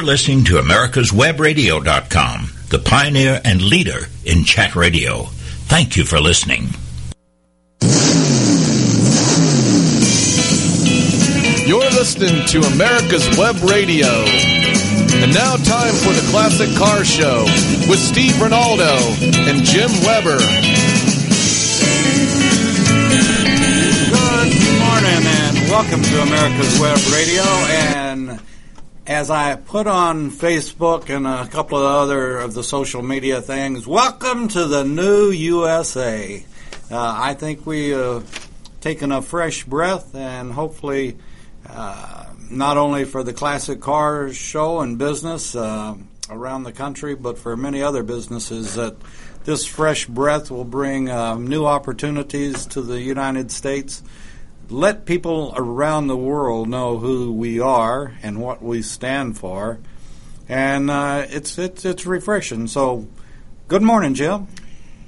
You're listening to America'sWebRadio.com, the pioneer and leader in chat radio. Thank you for listening. You're listening to America's Web Radio. And now, time for the Classic Car Show with Steve Ronaldo and Jim Weber. Good morning and welcome to America's Web Radio. And as I put on Facebook and a couple of other of the social media things, welcome to the new USA. Uh, I think we have taken a fresh breath and hopefully uh, not only for the classic car show and business uh, around the country, but for many other businesses that this fresh breath will bring uh, new opportunities to the United States let people around the world know who we are and what we stand for, and uh, it's it's it's refreshing. So, good morning, Jim.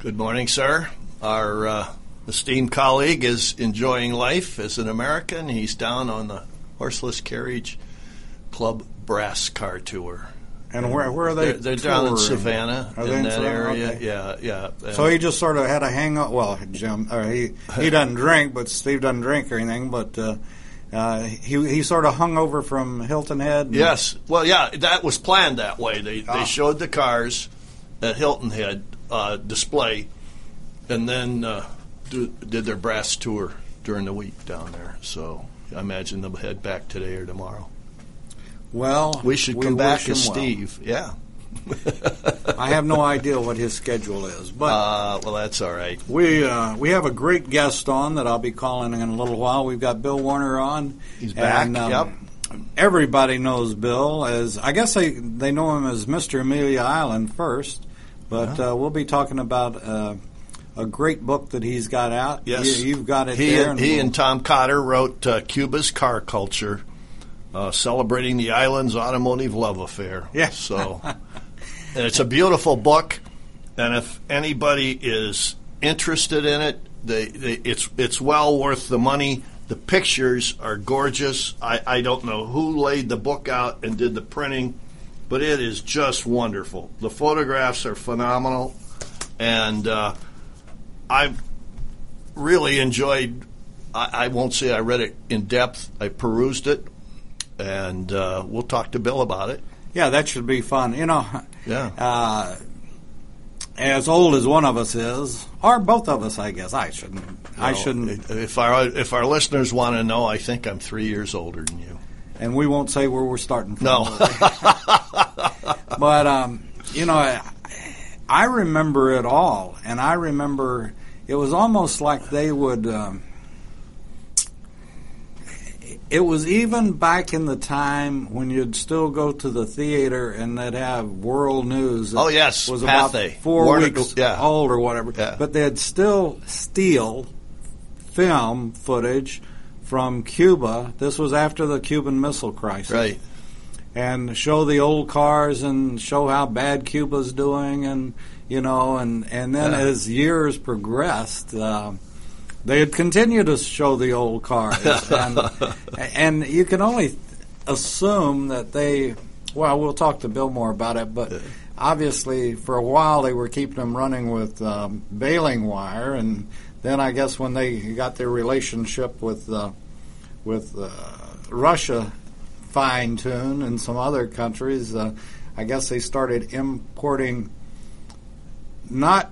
Good morning, sir. Our uh, esteemed colleague is enjoying life as an American. He's down on the Horseless Carriage Club Brass Car Tour. And where where are they? They're, they're down in? Savannah, Are in they in that Savannah? area. Okay. Yeah, yeah. So he just sort of had a hang up. Well, Jim, uh, he he doesn't drink, but Steve doesn't drink or anything. But uh, uh, he he sort of hung over from Hilton Head. Yes. Well, yeah, that was planned that way. They Ah. they showed the cars at Hilton Head uh, display, and then uh, do, did their brass tour during the week down there. So I imagine they'll head back today or tomorrow. Well, We should come back as well. Steve. Yeah. I have no idea what his schedule is, but Uh, well, that's all right. we uh, we have a great guest on that I'll be calling in a little while. We've got Bill Warner on. He's back, And, um, yep. Everybody knows Bill as I guess they they know him as Mr. Amelia Island first, but uh, we'll be talking about uh, a great book that he's got out. Yes. you, have got it He, there. and, he we'll- and Tom Cotter wrote uh, Cuba's Car Culture, uh, celebrating the island's automotive love affair. Yeah. So, and it's a beautiful book, and if anybody is interested in it, they, they, it's it's well worth the money. The pictures are gorgeous. I, I don't know who laid the book out and did the printing, but it is just wonderful. The photographs are phenomenal, and uh, I really enjoyed. I, I won't say I read it in depth. I perused it, and uh, we'll talk to Bill about it. yeah, that should be fun. You know, Yeah. uh, as old as one of us is, or both of us, I guess. I shouldn't. I shouldn't. If our if our listeners want to know, I think I'm three years older than you. and we won't say where we're starting from. No. but um, you know, I, I remember it all, and I remember it was almost like they would. Um, it was even back in the time when you'd still go to the theater and they'd have world news. Oh, yes, was about four weeks yeah. old or whatever. Yeah. But they'd still steal film footage from Cuba. This was after the Cuban Missile Crisis right. and show the old cars and show how bad Cuba's doing, and you know, and and then Yeah. as years progressed, uh, they'd continue to show the old cars, and, and you can only assume that they. Well, we'll talk to Bill more about it, but obviously, for a while they were keeping them running with um, baling wire, and then I guess when they got their relationship with uh, with uh, Russia fine tuned and some other countries, uh, I guess they started importing not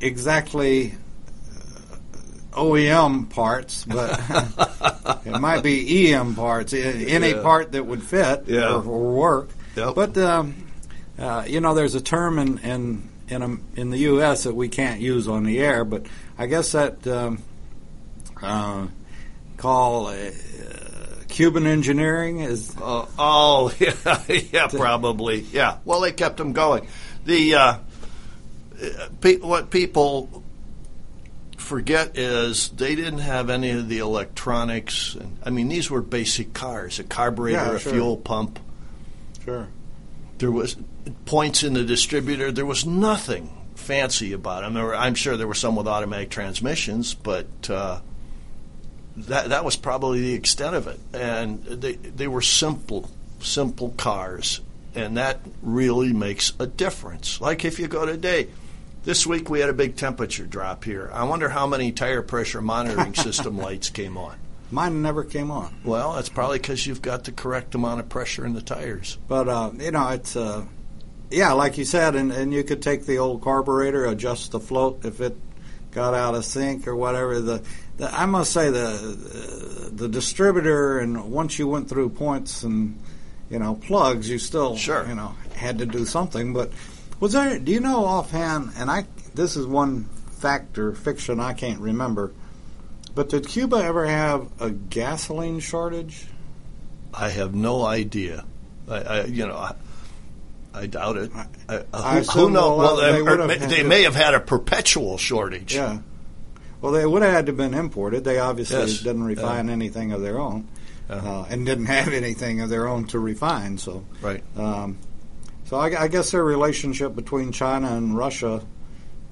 exactly OEM parts, but it might be EM parts, a- any Yeah. part that would fit Yeah. or, or work. Yep. But um, uh, you know, there's a term in in in, um in the U.S. that we can't use on the air, but I guess that um, uh, call uh, Cuban engineering is Uh, oh, yeah, yeah, probably, yeah. Well, they kept them going. The uh, uh, pe- what people forget is they didn't have any of the electronics. And, I mean, these were basic cars: a carburetor, Yeah, a fuel pump. sure. There was points in the distributor. There was nothing fancy about them. Were, I'm sure there were some with automatic transmissions, but uh, that that was probably the extent of it. And they they were simple, simple cars, and that really makes a difference. Like if you go today, this week we had a big temperature drop here. I wonder how many tire pressure monitoring system lights came on. Mine never came on. Well, that's probably because you've got the correct amount of pressure in the tires. But uh, you know, it's uh, yeah, like you said, and, and you could take the old carburetor, adjust the float if it got out of sync or whatever. The, the I must say the the distributor, and once you went through points and you know plugs, you still Sure. you know had to do something. But was there? Do you know offhand? And I this is one factor fiction I can't remember. But did Cuba ever have a gasoline shortage? I have no idea. I, I you know, I, I doubt it. I, uh, I who, who knows? Well, they have had they may have had a perpetual shortage. Yeah. Well, they would have had to have been imported. They obviously Yes. didn't refine anything of their own, Yeah. uh, and didn't have anything of their own to refine. So, Right. um, so I, I guess their relationship between China and Russia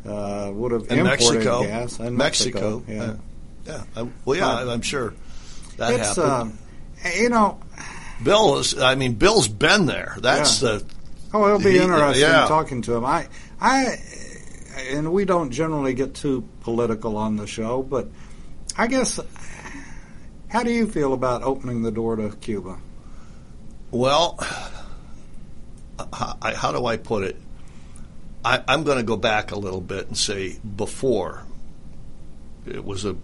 uh, would have And imported Mexico. gas and Mexico. Mexico. Yeah, Yeah. I, well, yeah, But- I'm sure that it's happened. uh, you know, Bill is. I mean, Bill's been there. That's Yeah. the. oh, it'll be He- interesting yeah. talking to him. I, I, and we don't generally get too political on the show, but I guess. How do you feel about opening the door to Cuba? Well, I- how do I put it? I, I'm going to go back a little bit and say before it was a.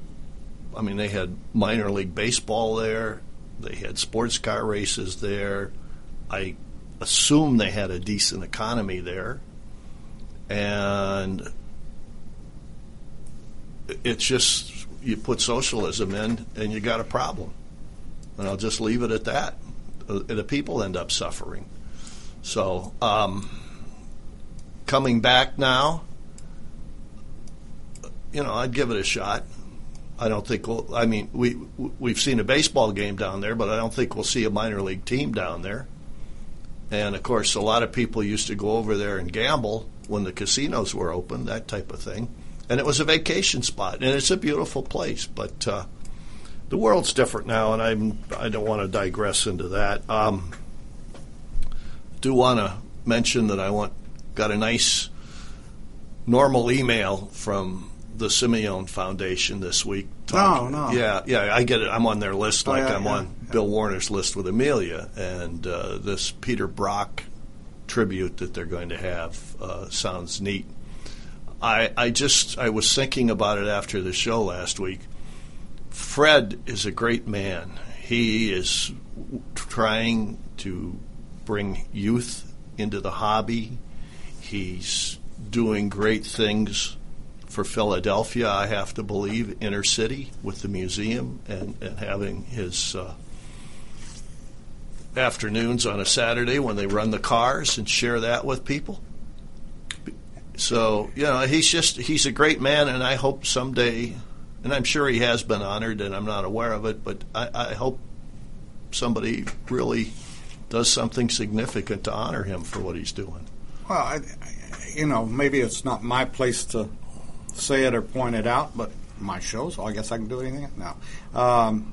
I mean, they had minor league baseball there. They had sports car races there. I assume they had a decent economy there, and it's just you put socialism in and you got a problem. And I'll just leave it at that. Uh, The people end up suffering. So, um, coming back now, you know, I'd give it a shot. I don't think we'll. I mean, we we've seen a baseball game down there, but I don't think we'll see a minor league team down there. And of course, a lot of people used to go over there and gamble when the casinos were open, that type of thing. And it was a vacation spot, and it's a beautiful place. But uh, the world's different now, and I'm I don't want to digress into that. Um, do want to mention that I want got a nice normal email from the Simeone Foundation this week. No, no. Yeah, yeah, I get it. I'm on their list, Oh, like yeah, I'm yeah, on yeah. Bill Warner's list with Amelia, and uh, this Peter Brock tribute that they're going to have uh, sounds neat. I, I just I was thinking about it after the show last week. Fred is a great man. He is trying to bring youth into the hobby. He's doing great things for Philadelphia, I have to believe, inner city with the museum and, and having his uh, afternoons on a Saturday when they run the cars and share that with people. So, you know, he's just, he's a great man, and I hope someday, and I'm sure he has been honored, and I'm not aware of it, but I, I hope somebody really does something significant to honor him for what he's doing. Well, I, you know, maybe it's not my place to say it or point it out, but my show, so I guess I can do anything. now. um,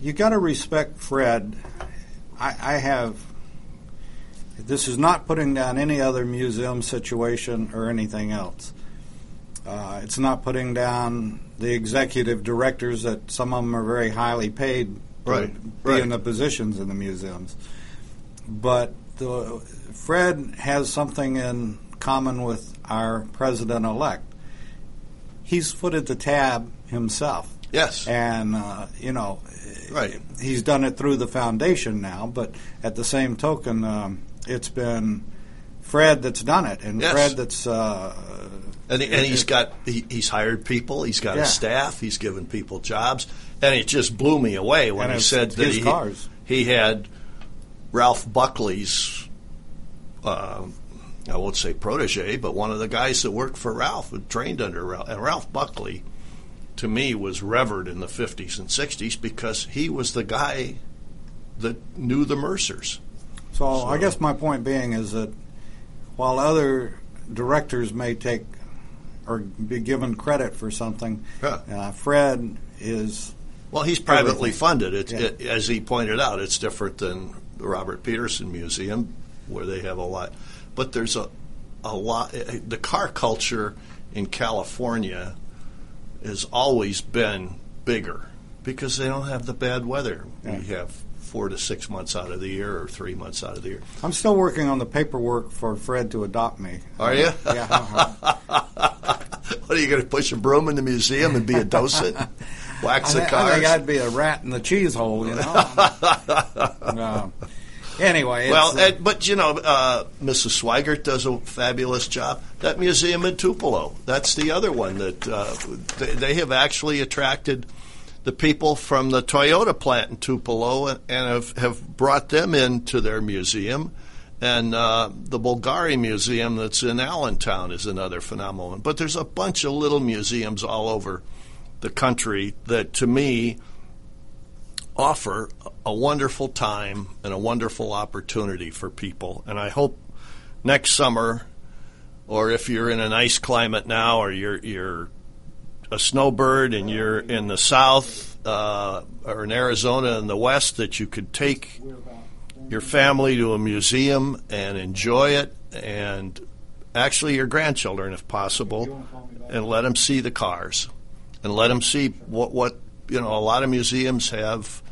you got to respect Fred. I, I have. This is not putting down any other museum situation or anything else. Uh, it's not putting down the executive directors that some of them are very highly paid to Right, be right. in the positions in the museums. But the, Fred has something in common with our president elect. He's footed the tab himself. Yes. And, uh, you know, Right. he's done it through the foundation now, but at the same token, um, it's been Fred that's done it, and Yes. Fred that's. Uh, And, and he's got he, he's hired people. He's got Yeah. a staff. He's given people jobs, and it just blew me away when And he said that his he, cars. he had Ralph Buckley's. Uh, I won't say protege, but one of the guys that worked for Ralph, who trained under Ralph, and Ralph Buckley, to me, was revered in the '50s and '60s because he was the guy that knew the Mercers. So, I guess my point being is that while other directors may take or be given credit for something, uh, Fred is Well, he's privately Everything. funded. It, Yeah. it, as he pointed out, it's different than the Robert Petersen Museum, where they have a lot. But there's a a lot. The car culture in California has always been bigger because they don't have the bad weather. Yeah. We have four to six months out of the year, or three months out of the year. I'm still working on the paperwork for Fred to adopt me. Are you? Yeah. uh-huh. What are you going to push a broom in the museum and be a docent? Wax I, the thi- I cars? think I'd be a rat in the cheese hole, you know. Uh, anyway, Well, it's, uh, and, but you know, uh, Mrs. Swigart does a fabulous job. That museum in Tupelo, that's the other one that uh, they, they have actually attracted the people from the Toyota plant in Tupelo and, have, have brought them into their museum. And uh, the Bulgari Museum that's in Allentown is another phenomenal one. But there's a bunch of little museums all over the country that, to me, offer a wonderful time and a wonderful opportunity for people. And I hope next summer, or if you're in a nice climate now, or you're you're a snowbird and you're in the south uh, or in Arizona in the west, that you could take your family to a museum and enjoy it, and actually your grandchildren, if possible, and let them see the cars and let them see what what you know. A lot of museums have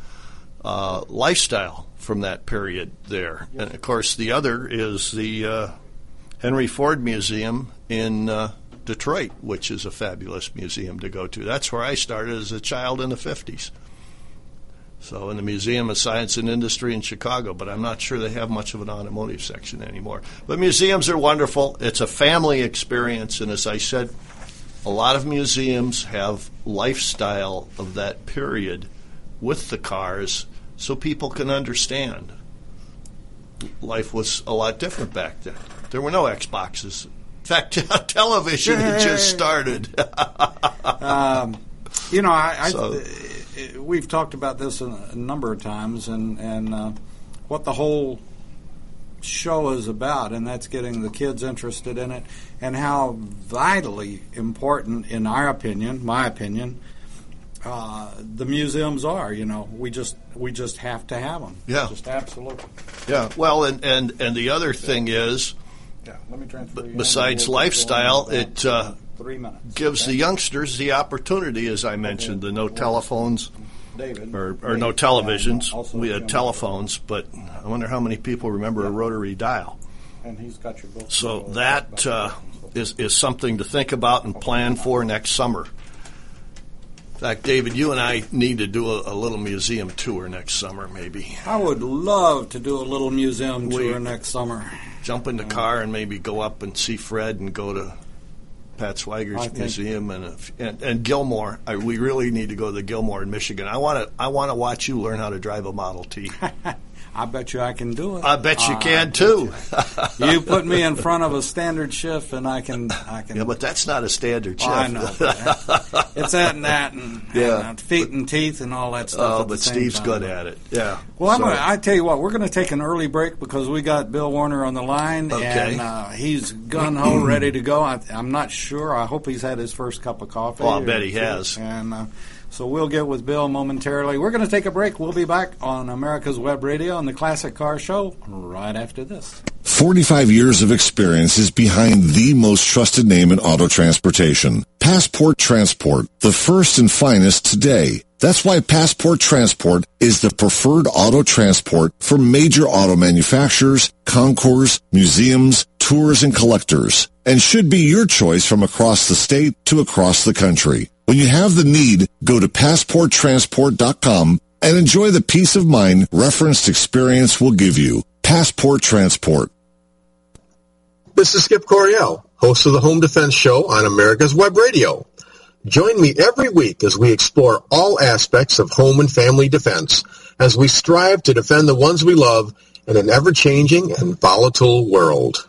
uh, lifestyle from that period there, and of course the other is the uh, Henry Ford Museum in uh, Detroit, which is a fabulous museum to go to. That's where I started as a child in the fifties. So in the Museum of Science and Industry in Chicago, but I'm not sure they have much of an automotive section anymore. But museums are wonderful. It's a family experience, and as I said, a lot of museums have lifestyle of that period with the cars so people can understand. Life was a lot different back then. There were no Xboxes. In fact, television had just started. um, you know, I, I So- uh, we've talked about this a, a number of times, and and uh, what the whole show is about, and that's getting the kids interested in it, and how vitally important, in our opinion, my opinion, uh, the museums are. You know, we just we just have to have them. Yeah. just absolutely. yeah. Well, and, and, and the other thing is, Yeah, let me transfer. B- besides We'll lifestyle, it, uh, three minutes gives okay? the youngsters the opportunity, as I mentioned, the no telephones David or, or me, no televisions. and We had Jim. telephones, but I wonder how many people remember a rotary dial. and he's got your book. So that uh, is, is something to think about and plan for next summer. In fact, David, you and I need to do a, a little museum tour next summer, maybe. I would love to do a little museum We- tour next summer. Jump in the mm. car and maybe go up and see Fred and go to Pat Swigart's museum and, if- and and Gilmore. I, we really need to go to the Gilmore in Michigan. I want to I want to watch you learn how to drive a Model T. I bet you I can do it. I bet you can too. you. You put me in front of a standard shift, and I can. I can. yeah, but that's not a standard Oh, I know. it's that and that, and, Yeah. and uh, feet and teeth, and all that stuff. oh, but Steve's time. good at it. Yeah. Well, I'm So- gonna, I tell you what, we're going to take an early break because we got Bill Warner on the line, Okay. and uh, he's gun ho ready to go. I, I'm not sure. I hope he's had his first cup of coffee. Oh, I bet he has. And uh, so we'll get with Bill momentarily. We're going to take a break. We'll be back on America's Web Radio and the Classic Car Show right after this. 45 years of experience is behind the most trusted name in auto transportation. Passport Transport, the first and finest today. That's why Passport Transport is the preferred auto transport for major auto manufacturers, concours, museums, tours, and collectors, and should be your choice from across the state to across the country. When you have the need, go to passporttransport.com and enjoy the peace of mind referenced experience will give you. Passport Transport. This is Skip Coryell, host of the Home Defense Show on America's Web Radio. Join me every week as we explore all aspects of home and family defense as we strive to defend the ones we love in an ever-changing and volatile world.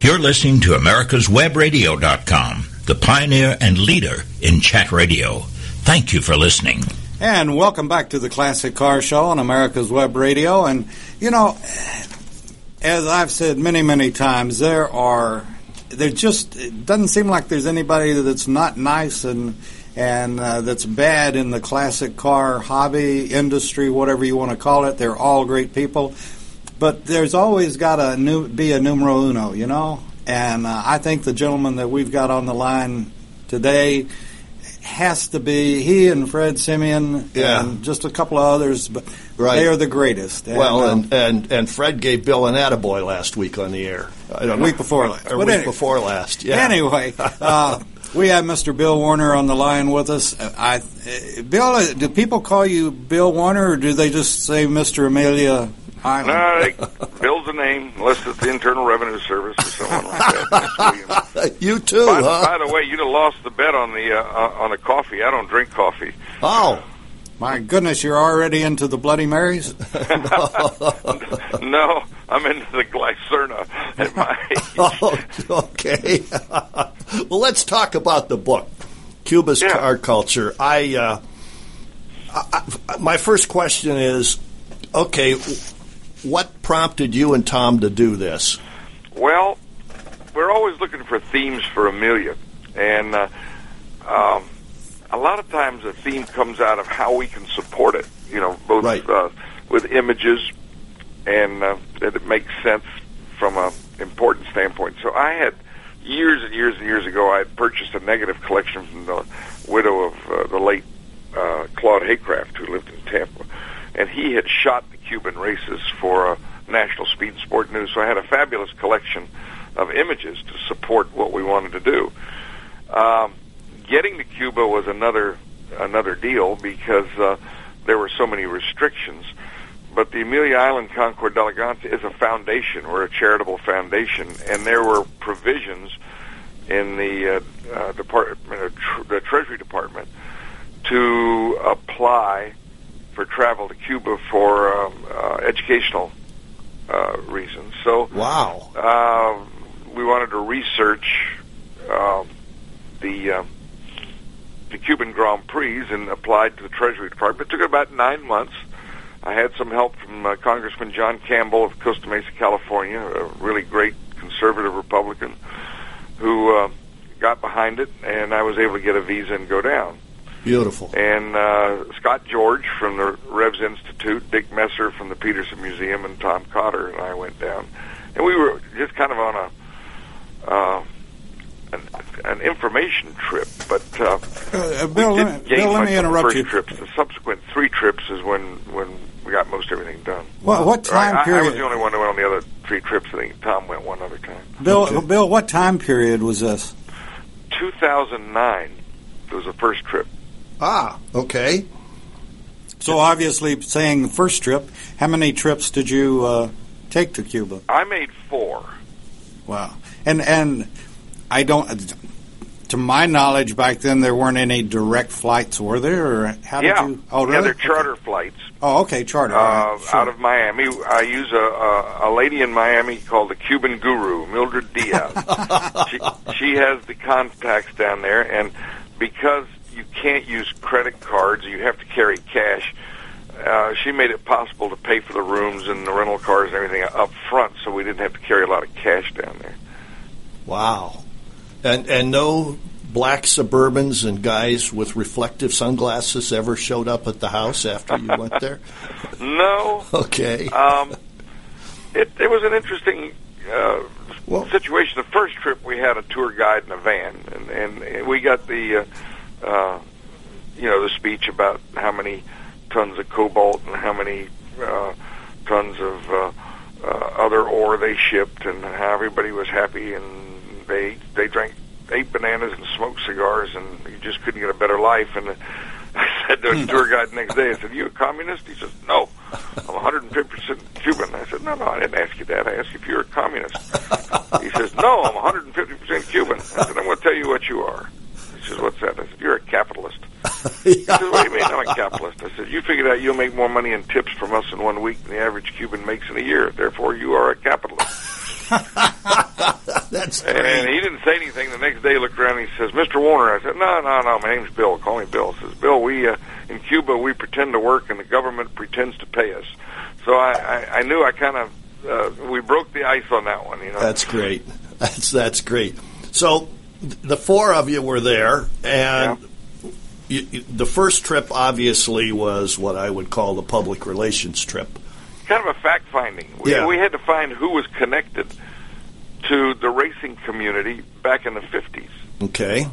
You're listening to America'sWebRadio.com, the pioneer and leader in chat radio. Thank you for listening. And welcome back to the Classic Car Show on America's Web Radio. And, you know, as I've said many, many times, there are, there just, it doesn't seem like there's anybody that's not nice and, and uh, that's bad in the classic car hobby, industry, whatever you want to call it. They're all great people. But there's always got to be a numero uno, you know? And uh, I think the gentleman that we've got on the line today has to be he and Fred Simeone Yeah. and just a couple of others, but Right. they are the greatest. Well, um, and, and and Fred gave Bill an attaboy last week on the air. I don't know. Week before last. Or But week anyway- before last. Yeah. Anyway, uh, we have Mr. Bill Warner on the line with us. Uh, I, uh, Bill, uh, do people call you Bill Warner, or do they just say Mr. Amelia Island? No, Bill's the name, unless it's the Internal Revenue Service or someone like that. You too, By, huh? by the way, you'd have lost the bet on the uh, uh, on the coffee. I don't drink coffee. Oh, My goodness, you're already into the Bloody Marys. No, I'm into the Glucerna at my age. oh okay. well, let's talk about the book, Cuba's Yeah. Car Culture. I, uh, I, I, my first question is, okay, what prompted you and Tom to do this? Well, we're always looking for themes for Amelia, and uh, um, a lot of times a theme comes out of how we can support it. You know, both Right. uh, with images and uh, that it makes sense from a important standpoint. So I had years and years and years ago, I had purchased a negative collection from the widow of uh, the late uh, Claude Haycraft, who lived in Tampa, and he had shot the Cuban races for National Speed and Sport News. So I had a fabulous collection of images to support what we wanted to do. Um, getting to Cuba was another another deal because uh, there were so many restrictions. But the Amelia Island Concours d'Elegance is a foundation. We're a charitable foundation, and there were provisions in the uh, uh, department, uh, tr- the Treasury Department, to apply for travel to Cuba for um, uh, educational uh, reasons. So Wow. uh, we wanted to research uh, the uh, the Cuban Grand Prix and applied to the Treasury Department. It took about nine months. I had some help from uh, Congressman John Campbell of Costa Mesa, California, a really great conservative Republican who uh, got behind it, and I was able to get a visa and go down Beautiful. and uh, Scott George from the Revs Institute, Dick Messer from the Petersen Museum, and Tom Cotter and I went down, and we were just kind of on a uh, an, an information trip. But uh, Uh, Bill, we let didn't me, gain Bill, let me on the interrupt first you. trips. The subsequent three trips is when when we got most everything done. What, what Or I- time I, I was period? the only one who went on the other three trips. I think Tom went one other time. Bill, Bill, what time period was this? 2009 was the first trip. Ah, okay. So obviously, saying the first trip, how many trips did you uh, take to Cuba? I made four. Wow. And and I don't. To my knowledge, back then there weren't any direct flights, were there? Or how yeah, did you? Oh, yeah, they're charter flights. Oh, okay, charter. uh, All right, sure. out of Miami. I use a, a, a lady in Miami called the Cuban Guru, Mildred Diaz. she, she has the contacts down there, and because you can't use credit cards, you have to carry cash. Uh, she made it possible to pay for the rooms and the rental cars and everything up front, so we didn't have to carry a lot of cash down there. Wow. And and no black Suburbans and guys with reflective sunglasses ever showed up at the house after you went there? No, Okay. um, it, it was an interesting uh, Well- situation. The first trip, we had a tour guide in a van, and, and we got the, uh, uh, you know, the speech about how many tons of cobalt and how many uh, tons of uh, uh, other ore they shipped, and how everybody was happy, and they they drank ate bananas and smoked cigars, and you just couldn't get a better life. And I said to a tour guide the next day, I said, "You a communist?" He says, "No, I'm 150 percent Cuban." I said, "No, no, I didn't ask you that. I asked you if you're a communist." He says, "No, I'm 150 percent Cuban." I said, "I'm going to tell you what you are." Says, "What's that?" I said, "You're a capitalist." He says, "What do you mean I'm a capitalist?" I said, "You figured out you'll make more money in tips from us in one week than the average Cuban makes in a year. Therefore, you are a capitalist." That's And great. he didn't say anything. The next day, he looked around and he says, "Mr. Warner." I said, "No, no, no. My name's Bill. Call me Bill." He says, "Bill, we uh, in Cuba we pretend to work and the government pretends to pay us." So I, I, I knew I kind of uh, we broke the ice on that one. You know. That's great. That's that's great. So the four of you were there, and you, you- the first trip obviously was what I would call the public relations trip. kind of a fact finding. We, Yeah. we had to find who was connected to the racing community back in the fifties. Okay.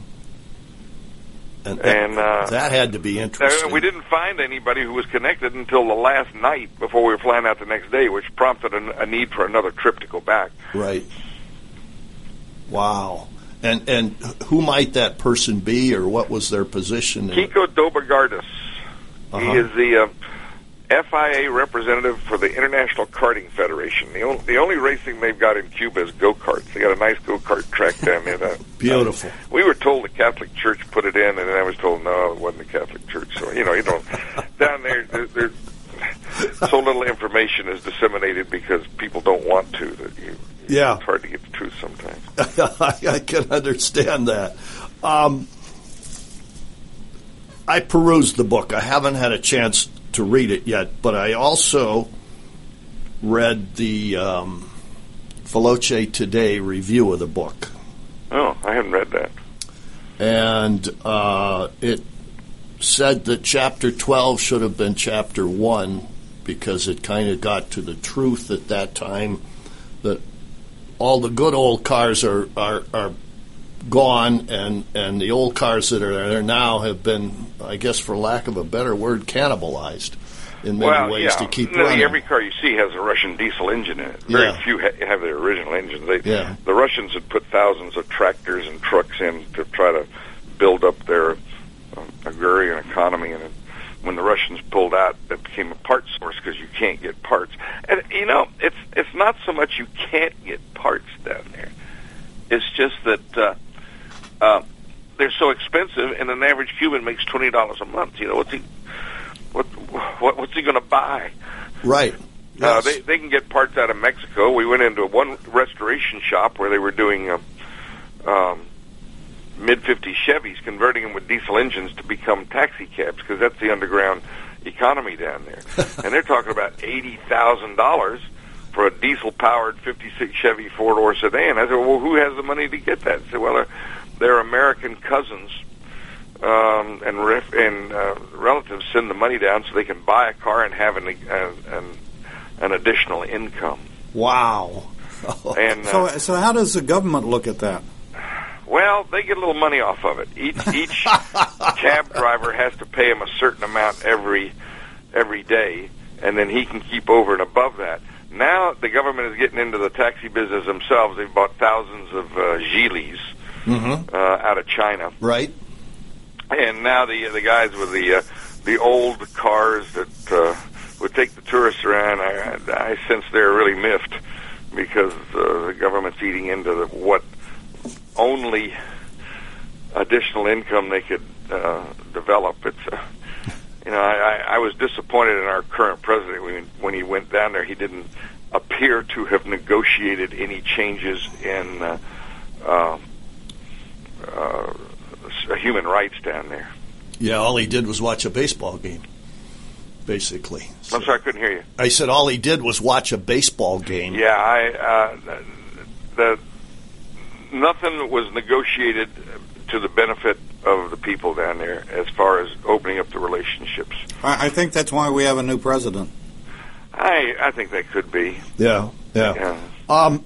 And, And, uh, that had to be interesting. We didn't find anybody who was connected until the last night before we were flying out the next day, which prompted a, a need for another trip to go back. Right. Wow. And and who might that person be, or what was their position? Kiko Dobagardis. Uh-huh. He is the uh, FIA representative for the International Karting Federation. The only, the only racing they've got in Cuba is go karts. They got a nice go kart track down there. That, Beautiful. we were told the Catholic Church put it in, and then I was told no, it wasn't the Catholic Church. So you know, you don't down there. there, there so little information is disseminated because people don't want to. That you, Yeah. it's hard to get the truth sometimes. I, I can understand that. Um, I perused the book. I haven't had a chance to read it yet, but I also read the um, Veloce Today review of the book. Oh, I haven't read that. and uh, it said that chapter 12 should have been chapter 1 because it kind of got to the truth at that time that all the good old cars are, are, are gone and, and the old cars that are there now have been, I guess for lack of a better word, cannibalized in many well, ways yeah. to keep Nearly running. Every car you see has a Russian diesel engine in it. Very Yeah. few ha- have their original engines. They, Yeah. The Russians had put thousands of tractors and trucks in to try to build up their um, agrarian economy, and when the Russians pulled out, it became a parts source because you can't get parts. And you know, it's it's not so much you can't get parts down there. It's just that uh, uh, they're so expensive, and an average Cuban makes twenty dollars a month. You know, what's he what, what what's he going to buy? right. Uh, they they can get parts out of Mexico. We went into one restoration shop where they were doing um, um, mid '50s Chevys, converting them with diesel engines to become taxi cabs because that's the underground economy down there. and they're talking about eighty thousand dollars for a diesel-powered '56 Chevy four-door sedan. I said, well, who has the money to get that? I said, well, they're, they're American cousins um, and ref- and uh, relatives send the money down so they can buy a car and have an an, an, an additional income. wow. And So, uh, so how does the government look at that? Well, they get a little money off of it. Each each cab driver has to pay him a certain amount every every day, and then he can keep over and above that. Now the government is getting into the taxi business themselves. They've bought thousands of uh, Geelys Mhm. uh, out of China. Right. and now the the guys with the uh, the old cars that uh, would take the tourists around, I, I sense they're really miffed because uh, the government's eating into the, what only additional income they could uh, develop. It's uh, you know I, I, was disappointed in our current president when when he went down there. He didn't appear to have negotiated any changes in. Uh, uh, uh, human rights down there. Yeah, all he did was watch a baseball game, basically. I'm sorry, I couldn't hear you. I said all he did was watch a baseball game. Yeah, I uh, the nothing was negotiated to the benefit of the people down there as far as opening up the relationships. I, I think that's why we have a new president. I I think that could be. yeah, yeah. Yeah, Um,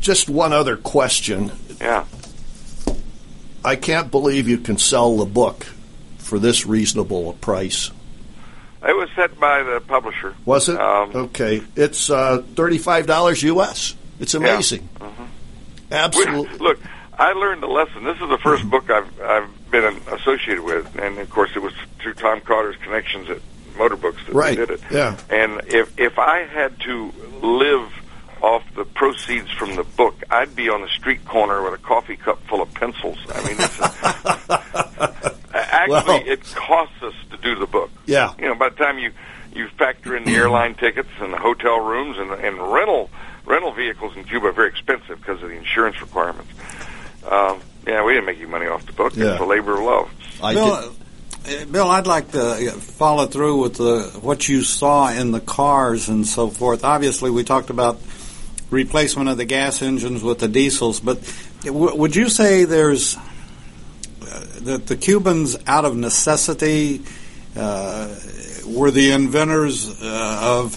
just one other question. yeah. I can't believe you can sell the book for this reasonable a price? It was set by the publisher. Was it? Um, okay. It's uh, $35 US. It's amazing. Yeah. Mm-hmm. Absolutely. Look, I learned a lesson. This is the first book I've I've been associated with, and of course it was through Tom Cotter's connections at Motor Books that right. did it. Yeah. And if if I had to live off the proceeds from the book, I'd be on the street corner with a coffee cup full of pencils. I mean, is, actually, Well- it costs us to do the book. Yeah. You know, by the time you you factor in the airline tickets and the hotel rooms and and rental rental vehicles in Cuba are very expensive because of the insurance requirements. Um, yeah, we didn't make any money off the book. Yeah. It's a labor of love. I Bill, did- uh, Bill, I'd like to uh, follow through with the what you saw in the cars and so forth. Obviously, we talked about replacement of the gas engines with the diesels, but w- would you say there's uh, that the Cubans, out of necessity, uh, were the inventors uh, of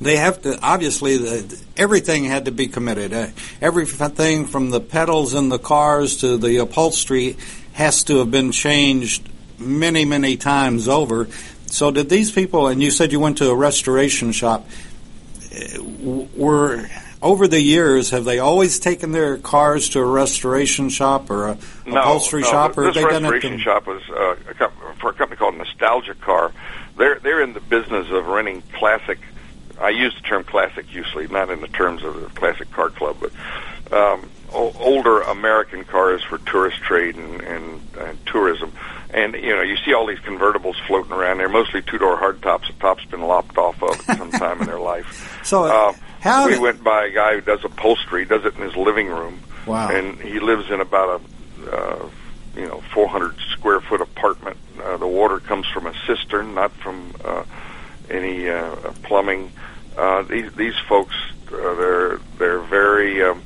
they have to obviously the, everything had to be committed. Uh, everything from the pedals in the cars to the upholstery has to have been changed many, many times over. So did these people? And you said you went to a restoration shop. uh, Were over the years have they always taken their cars to a restoration shop or a No, upholstery no, shop, or this they done restoration to- shop was uh, a for a company called Nostalgia Car. They're they're in the business of renting classic. I use the term classic usually, not in the terms of the classic car club, but um, o- older American cars for tourist trade and, and, and tourism. And you know, you see all these convertibles floating around. They're mostly two door hardtops. The top's been lopped off of at some time in their life. So, uh, how we did- went by a guy who does upholstery. Does it in his living room. Wow. And he lives in about a uh, you know 400 square foot apartment. Uh, the water comes from a cistern, not from uh, any uh, plumbing. Uh, these these folks, uh, they're they're very um,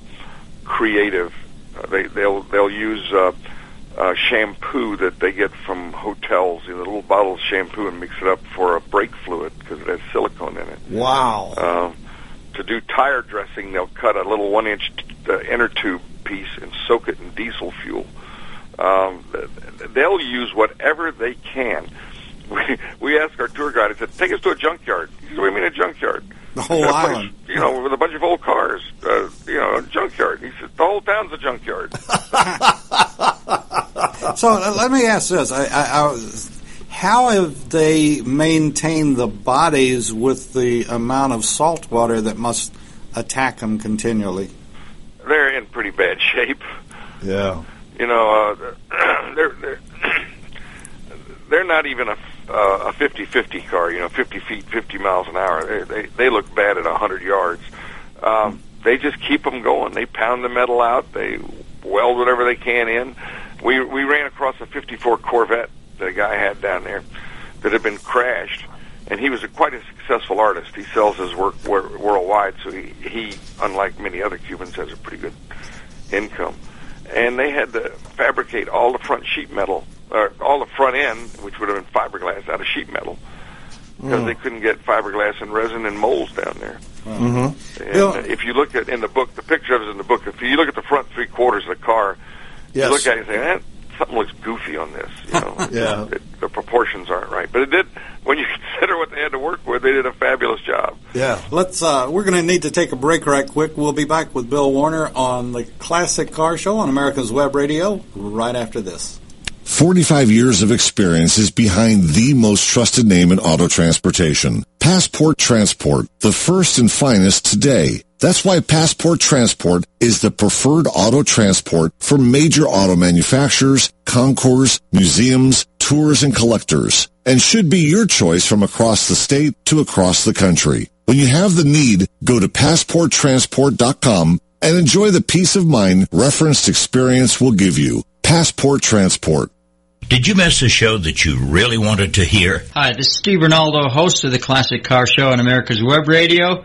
creative. Uh, they they'll they'll use uh, uh, shampoo that they get from hotels, you know, little bottle of shampoo, and mix it up for a brake fluid because it has silicone in it. wow. Uh, to do tire dressing, they'll cut a little one-inch uh, inner tube piece and soak it in diesel fuel. Um, th- th- they'll use whatever they can. We we asked our tour guide. I said, "Take us to a junkyard." He said, "What do you mean a junkyard?" The whole "A place, island. you know, with a bunch of old cars. Uh, you know, a junkyard. He said, "The whole town's a junkyard." So uh, let me ask this: I, I, I, How have they maintained the bodies with the amount of salt water that must attack them continually? They're in pretty bad shape. Yeah. You know, uh, they're they're they're not even a uh, a fifty fifty car. You know, fifty feet, fifty miles an hour. They they, they look bad at a hundred yards. Um, they just keep them going. They pound the metal out. They weld whatever they can in. We we ran across a fifty four Corvette that a guy had down there that had been crashed, and he was a, quite a successful artist. He sells his work wor- worldwide, so he, he, unlike many other Cubans, has a pretty good income. And they had to fabricate all the front sheet metal, or all the front end, which would have been fiberglass, out of sheet metal because they couldn't get fiberglass and resin and molds down there. Mm-hmm. And Bill- if you look at in the book, the picture of it is in the book. If you look at the front three quarters of the car, Yes. you look at it and say, eh, something looks goofy on this. You know, Yeah. it, the proportions aren't right. But it did. When you consider what they had to work with, they did a fabulous job. Yeah. Let's. Uh, we're going to need to take a break right quick. We'll be back with Bill Warner on the Classic Car Show on America's Web Radio right after this. 45 years of experience is behind the most trusted name in auto transportation. Passport Transport, the first and finest today. That's why Passport Transport is the preferred auto transport for major auto manufacturers, concours, museums, tours, and collectors, and should be your choice from across the state to across the country. When you have the need, go to passporttransport.com and enjoy the peace of mind referenced experience will give you. Passport Transport. Did you miss a show that you really wanted to hear? Hi, this is Steve Ronaldo, host of the Classic Car Show on America's Web Radio.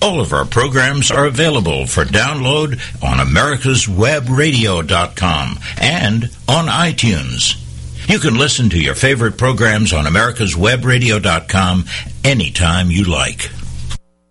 All of our programs are available for download on americaswebradio.com and on iTunes. You can listen to your favorite programs on americaswebradio.com anytime you like.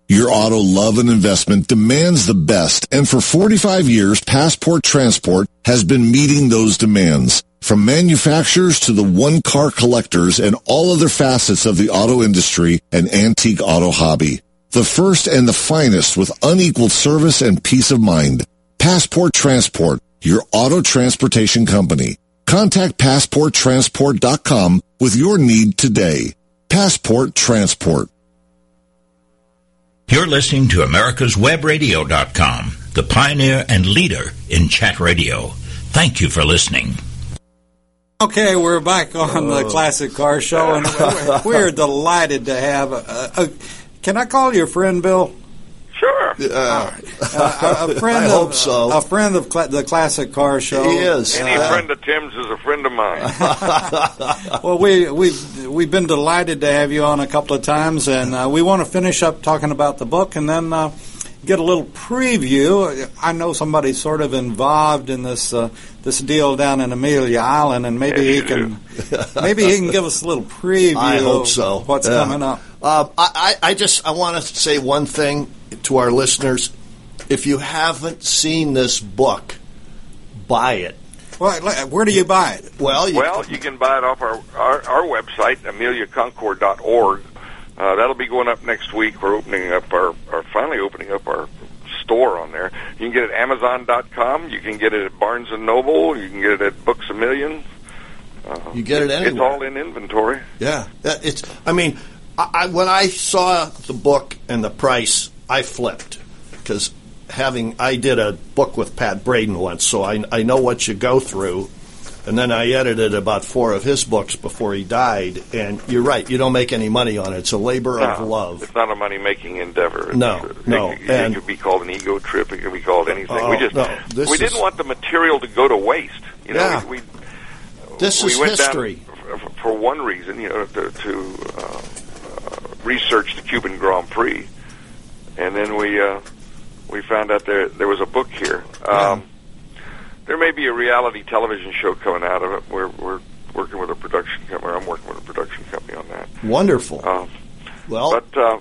Your auto love and investment demands the best, and for 45 years, Passport Transport has been meeting those demands. From manufacturers to the one-car collectors and all other facets of the auto industry and antique auto hobby. The first and the finest with unequaled service and peace of mind. Passport Transport, your auto transportation company. Contact PassportTransport.com with your need today. Passport Transport. You're listening to America'sWebRadio.com, the pioneer and leader in chat radio. Thank you for listening. Okay, we're back on the oh. Classic Car Show, and we're, we're delighted to have. A, a, can I call you a friend, Bill? Sure. Uh, A, a friend I of hope so. a friend of cla- the Classic Car Show. He is. Any Uh, friend of Tim's is a friend of mine. Well, we we we've been delighted to have you on a couple of times, and uh, we want to finish up talking about the book, and then uh, get a little preview. I know somebody's sort of involved in this uh, this deal down in Amelia Island, and maybe Yes, he can maybe he can give us a little preview. I hope of so. What's Yeah. coming up? Uh, I, I I just I want to say one thing to our listeners. If you haven't seen this book, buy it. Well, where do you buy it? Well, you, Well, you can buy it off our our, our website, ameliaconcours.org. Uh, that'll be going up next week. We're opening up our, our finally opening up our store on there. You can get it at Amazon.com. You can get it at Barnes and Noble. You can get it at Books a Million. Uh, You get it anywhere. It's all in inventory. yeah, it's. I mean, I, I, when I saw the book and the price, I flipped because having I did a book with Pat Braden once, so I I know what you go through. And then I edited about four of his books before he died. And you're right, you don't make any money on it. It's a labor of love. It's not a money making endeavor. It's, No, no, It, it, could be called an ego trip. It could be called anything. Oh, we just no, we is- didn't want the material to go to waste. You know, Yeah. we, we This we is history. down f- f- for one reason, you know, to, to uh, uh, research the Cuban Grand Prix, and then we uh, we found out there there was a book here. Um, There may be a reality television show coming out of it. We're we're working with a production company. I'm working with a production company on that. Wonderful. Um, well, but uh,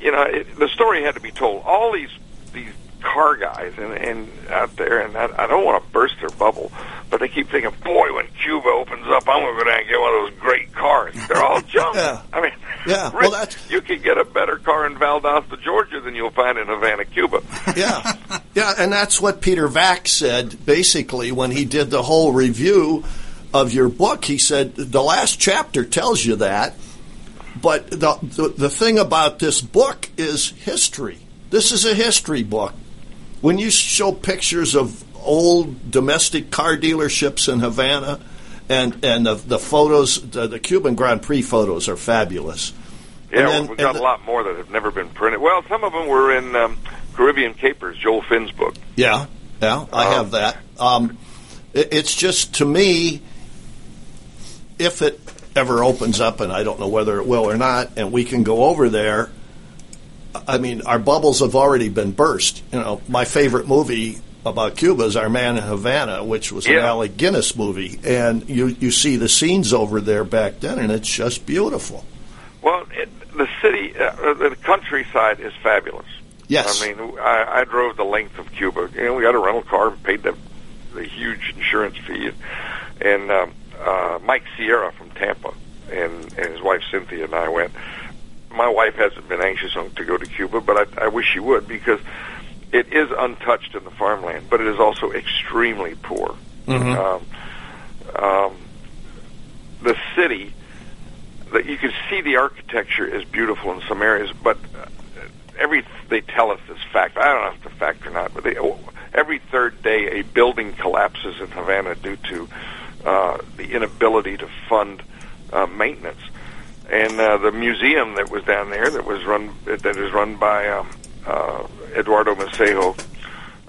you know, it, the story had to be told. All these these car guys and, and out there, and I, I don't want to burst their bubble, but they keep thinking, "Boy, when Cuba opens up, I'm going to go down and get one of those great cars." They're all junk. Yeah. I mean, Yeah, well, that's- you can get a better car in Valdosta, Georgia, than you'll find in Havana, Cuba. yeah, yeah, and that's what Peter Vack said basically when he did the whole review of your book. He said the last chapter tells you that, but the the, the thing about this book is history. This is a history book. When you show pictures of old domestic car dealerships in Havana. And, and the, the photos, the, the Cuban Grand Prix photos are fabulous. Yeah, then- we've got and a lot more that have never been printed. Well, some of them were in um, Caribbean Capers, Joel Finn's book. Yeah, yeah, I Um, have that. Um, it, it's just to me, if it ever opens up, and I don't know whether it will or not, and we can go over there. I mean, our bubbles have already been burst. You know, my favorite movie about Cuba is Our Man in Havana, which was an Yeah. Alec Guinness movie, and you you see the scenes over there back then, and it's just beautiful. Well, it, the city, uh, the countryside is fabulous. Yes, I mean, I, I drove the length of Cuba. You know, we got a rental car and paid the the huge insurance fee, and um, uh, Mike Sierra from Tampa and, and his wife Cynthia and I went. My wife hasn't been anxious on, to go to Cuba, but I, I wish she would because it is untouched in the farmland, but it is also extremely poor. Um, um, the city that you can see the architecture is beautiful in some areas, but uh, every they tell us this fact. I don't know if it's a fact or not, but they, every third day a building collapses in Havana due to uh, the inability to fund uh, maintenance. And uh, the museum that was down there, that was run, that is run by um, uh, Eduardo Macejo,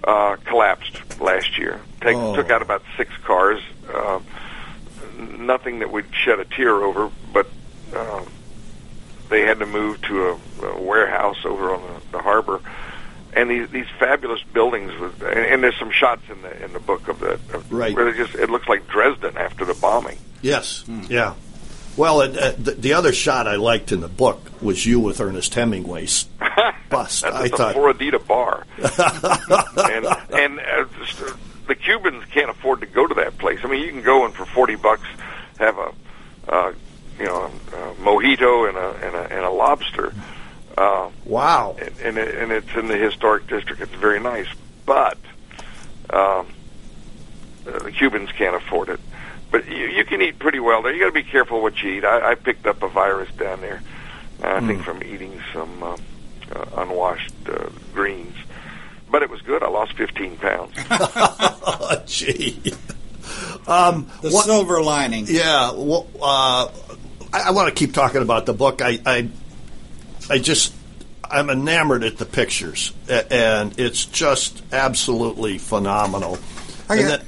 uh, collapsed last year. Take, Oh. Took out about six cars. Uh, nothing that would shed a tear over, they had to move to a, a warehouse over on the, the harbor, and these these fabulous buildings with, and, and there's some shots in the in the book of that, of, Right. Where they just it looks like Dresden after the bombing. Yes. Yeah. Well, it, uh, the, the other shot I liked in the book was you with Ernest Hemingway's bust. That's I at the thought. Floridita bar, and and uh, just, the Cubans can't afford to go to that place. I mean, you can go and for forty bucks have a uh, you know a mojito and a and a, and a lobster. Uh, wow. and, and, it, and it's in the historic district. It's very nice, but um, uh, the Cubans can't afford it. But you, you can eat pretty well there. You got to be careful what you eat. I, I picked up a virus down there. Uh, I think from eating some uh, uh, unwashed uh, greens, but it was good. I lost 15 pounds. Oh, gee. Um, The what- silver lining. Yeah, well, uh, I, I want to keep talking about the book. I, I, I just, I'm enamored at the pictures, and it's just absolutely phenomenal. I And got- that-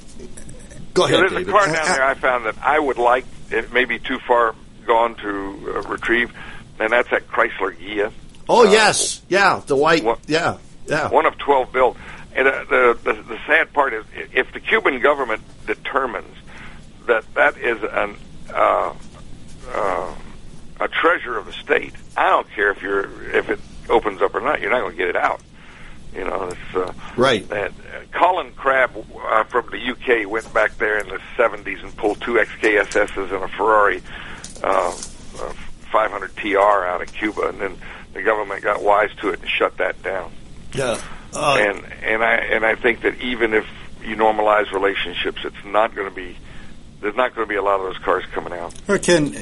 go ahead, There's a David. car down there I found that I would like. It may be too far gone to uh, retrieve, and that's that Chrysler Ghia. Oh Uh, yes, yeah, the white, what- yeah, yeah. one of 12 built. And uh, the, the the sad part is, if the Cuban government determines that that is an uh, uh, a treasure of the state, I don't care if you're if it opens up or not. You're not going to get it out. You know, it's uh, Right. And uh, Colin Crabbe uh, from the UK went back there in the 70s and pulled two XKSSs and a Ferrari uh, uh, 500 TR out of Cuba, and then the government got wise to it and shut that down Yeah. Uh, and and I and I think that even if you normalize relationships, it's not going to be there's not going to be a lot of those cars coming out. Ken,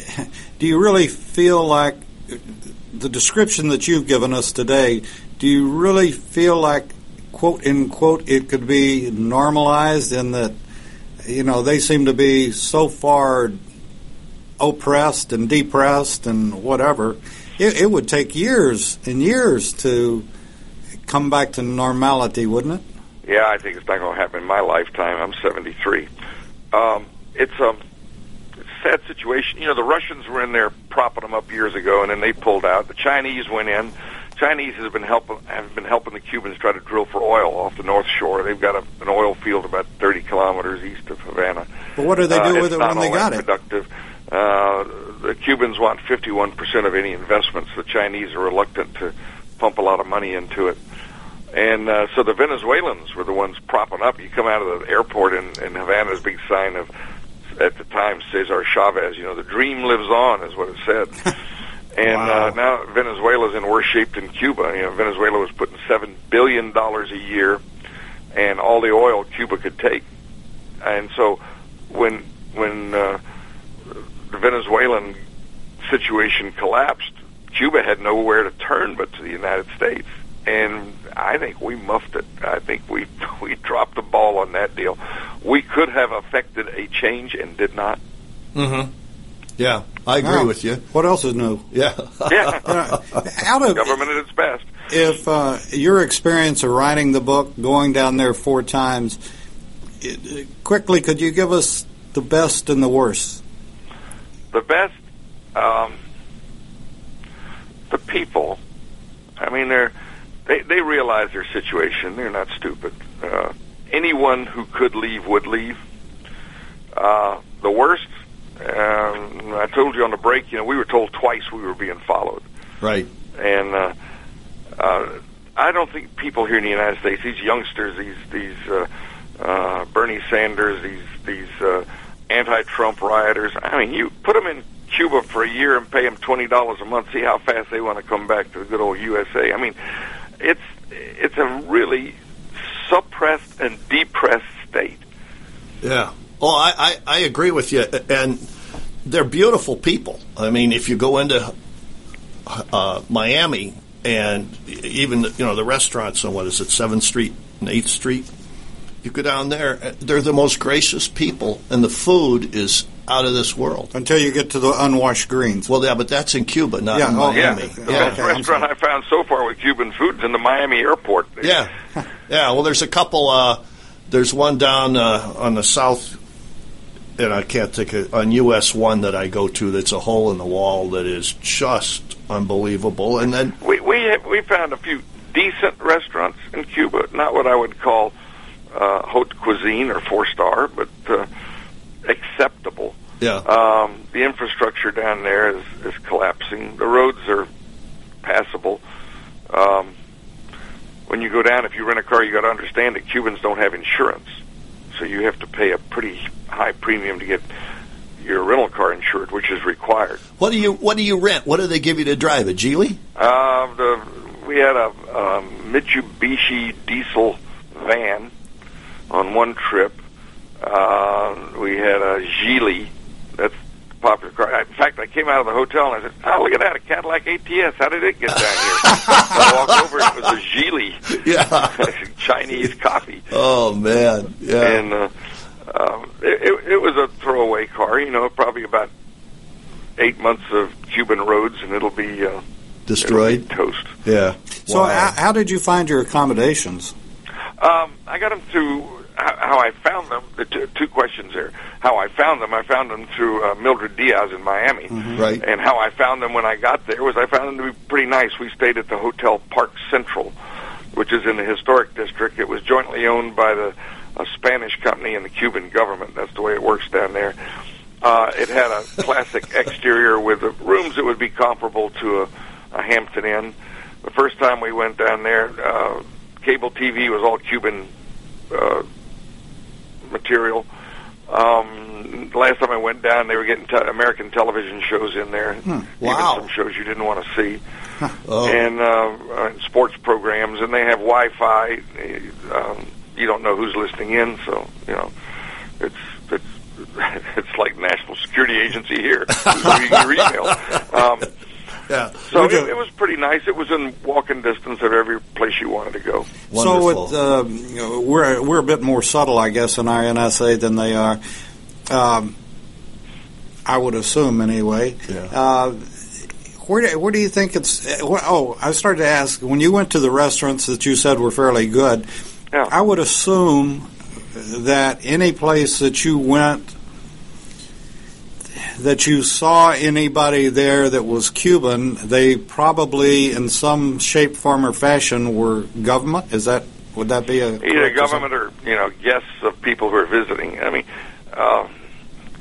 do you really feel like the description that you've given us today? Do you really feel like, quote in quote, it could be normalized in that, you know, they seem to be so far oppressed and depressed and whatever. It, it would take years and years to come back to normality, wouldn't it? Yeah, I think it's not going to happen in my lifetime. I'm 73. Um, it's a sad situation. You know, the Russians were in there propping them up years ago, and then they pulled out. The Chinese went in. Chinese has been helping have been helping the Cubans try to drill for oil off the North Shore. They've got a, an oil field about 30 kilometers east of Havana. But what do they do Uh, with it when they got it? Productive. Uh, the Cubans want 51% of any investments. The Chinese are reluctant to pump a lot of money into it. And uh, so the Venezuelans were the ones propping up. You come out of the airport in, in Havana's big sign of, at the time, Cesar Chavez, you know, the dream lives on, is what it said. and Wow. uh, now Venezuela's in worse shape than Cuba. You know, Venezuela was putting $7 billion a year and all the oil Cuba could take. And so when, when, uh, the Venezuelan situation collapsed, Cuba had nowhere to turn but to the United States. And I think we muffed it. I think we we dropped the ball on that deal. We could have affected a change and did not. mm-hmm. Yeah, I agree Wow. with you. What else is new? Yeah. Yeah, out of government at its best. if uh, your experience of writing the book, going down there four times, it, quickly, could you give us the best and the worst? The best, um, the people. I mean, they're they they realize their situation. They're not stupid. Uh, anyone who could leave would leave. Uh, the worst. Um, I told you on the break. You know, we were told twice we were being followed. right. and uh, uh, I don't think people here in the United States, these youngsters, these these uh, uh, Bernie Sanders, these these uh, anti-Trump rioters. I mean, you put them in Cuba for a year and pay them twenty dollars a month. See how fast they want to come back to the good old USA. I mean, it's it's a really suppressed and depressed state. Yeah. Oh, I, I, I agree with you. And they're beautiful people. I mean, if you go into uh, Miami and even, you know, the restaurants on what is it, 7th Street and 8th Street, you go down there, they're the most gracious people, and the food is out of this world. Until you get to the unwashed greens. Well, yeah, but that's in Cuba, not Yeah, in oh, Yeah, Miami. the Yeah. best Okay, I'm restaurant sorry. I found so far with Cuban food is in the Miami airport. Yeah, yeah. Well, there's a couple. Uh, there's one down uh, on the south and I can't think of on US one that I go to that's a hole in the wall that is just unbelievable. And then we we have, we found a few decent restaurants in Cuba, not what I would call uh, haute cuisine or four star, but uh, acceptable. Yeah, Um, the infrastructure down there is, is collapsing. The roads are passable. Um, when you go down, if you rent a car, you got to understand that Cubans don't have insurance, so you have to pay a pretty high premium to get your rental car insured, which is required. what do you what do you rent? What do they give you to drive? A Geely? Uh, the, we had a um, Mitsubishi diesel van on one trip. Uh, we had a Geely. That's a popular car. In fact, I came out of the hotel and I said, "Oh, look at that, a Cadillac ATS. How did it get down here?" I walked over. It was a Geely Yeah. Chinese coffee, oh man, yeah. and uh, um, it, it, it was a throwaway car. You know, probably about eight months of Cuban roads, and it'll be uh, Destroyed. it'll be toast. Yeah. So, Wow. how, how did you find your accommodations? Um, I got them through how, how I found them. The two, two questions there. How I found them. I found them through uh, Mildred Diaz in Miami. Right. And how I found them when I got there was I found them to be pretty nice. We stayed at the Hotel Park Central, which is in the historic district. It was jointly owned by the a Spanish company and the Cuban government. That's the way it works down there. Uh, it had a classic exterior with rooms that would be comparable to a, a Hampton Inn. The first time we went down there, uh, cable TV was all Cuban uh, material. Um, last time I went down, they were getting te- American television shows in there. Wow. Even some shows you didn't want to see. Oh. And uh, uh, sports programs, and they have Wi-Fi. Um, you don't know who's listening in, so you know it's it's it's like national security agency here. Who's reading your email? Um, yeah. so it, it was pretty nice. It was in walking distance of every place you wanted to go. So Wonderful. with, um, you know, we're we're a bit more subtle, I guess, in our NSA than they are. Um, I would assume, anyway. Yeah. Uh, where do, where do you think it's? uh, Oh, I started to ask when you went to the restaurants that you said were fairly good. Yeah. I would assume that any place that you went that you saw anybody there that was Cuban, they probably in some shape, form, or fashion were government. Is that would that be a either government or you know guests of people who are visiting. I mean, uh,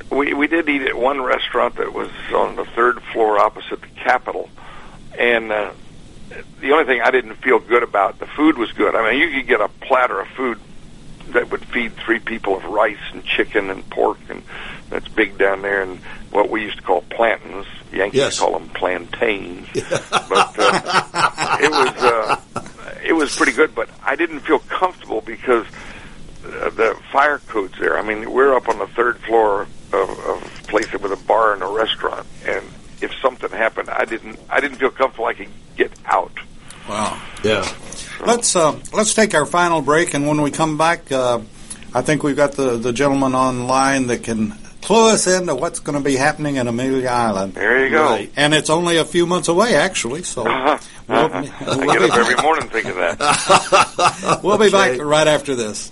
we we did eat at one restaurant that was on the third floor opposite the Capitol, and uh, the only thing I didn't feel good about the food was good. I mean, you could get a platter of food that would feed three people of rice and chicken and pork, and that's big down there. And what we used to call plantains, Yankees Yes. call them plantains. but uh, it was uh, it was pretty good. But I didn't feel comfortable because uh, the fire codes there. I mean, we're up on the third floor of, of a place with a bar and a restaurant, and if something happened, I didn't I didn't feel comfortable. I could get out. Wow. Yeah. Let's uh, let's take our final break, and when we come back, uh, I think we've got the the gentleman online that can clue us into what's going to be happening in Amelia Island. There you go. Right. And it's only a few months away, actually. So Uh-huh. we'll, Uh-huh. we'll I get be, up every morning thinking that. we'll be back right after this.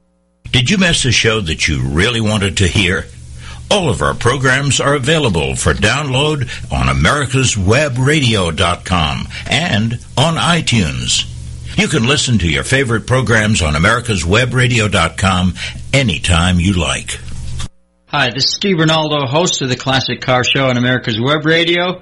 Did you miss a show that you really wanted to hear? All of our programs are available for download on americaswebradio.com and on iTunes. You can listen to your favorite programs on americaswebradio.com anytime you like. Hi, this is Steve Ronaldo, host of the Classic Car Show on America's Web Radio.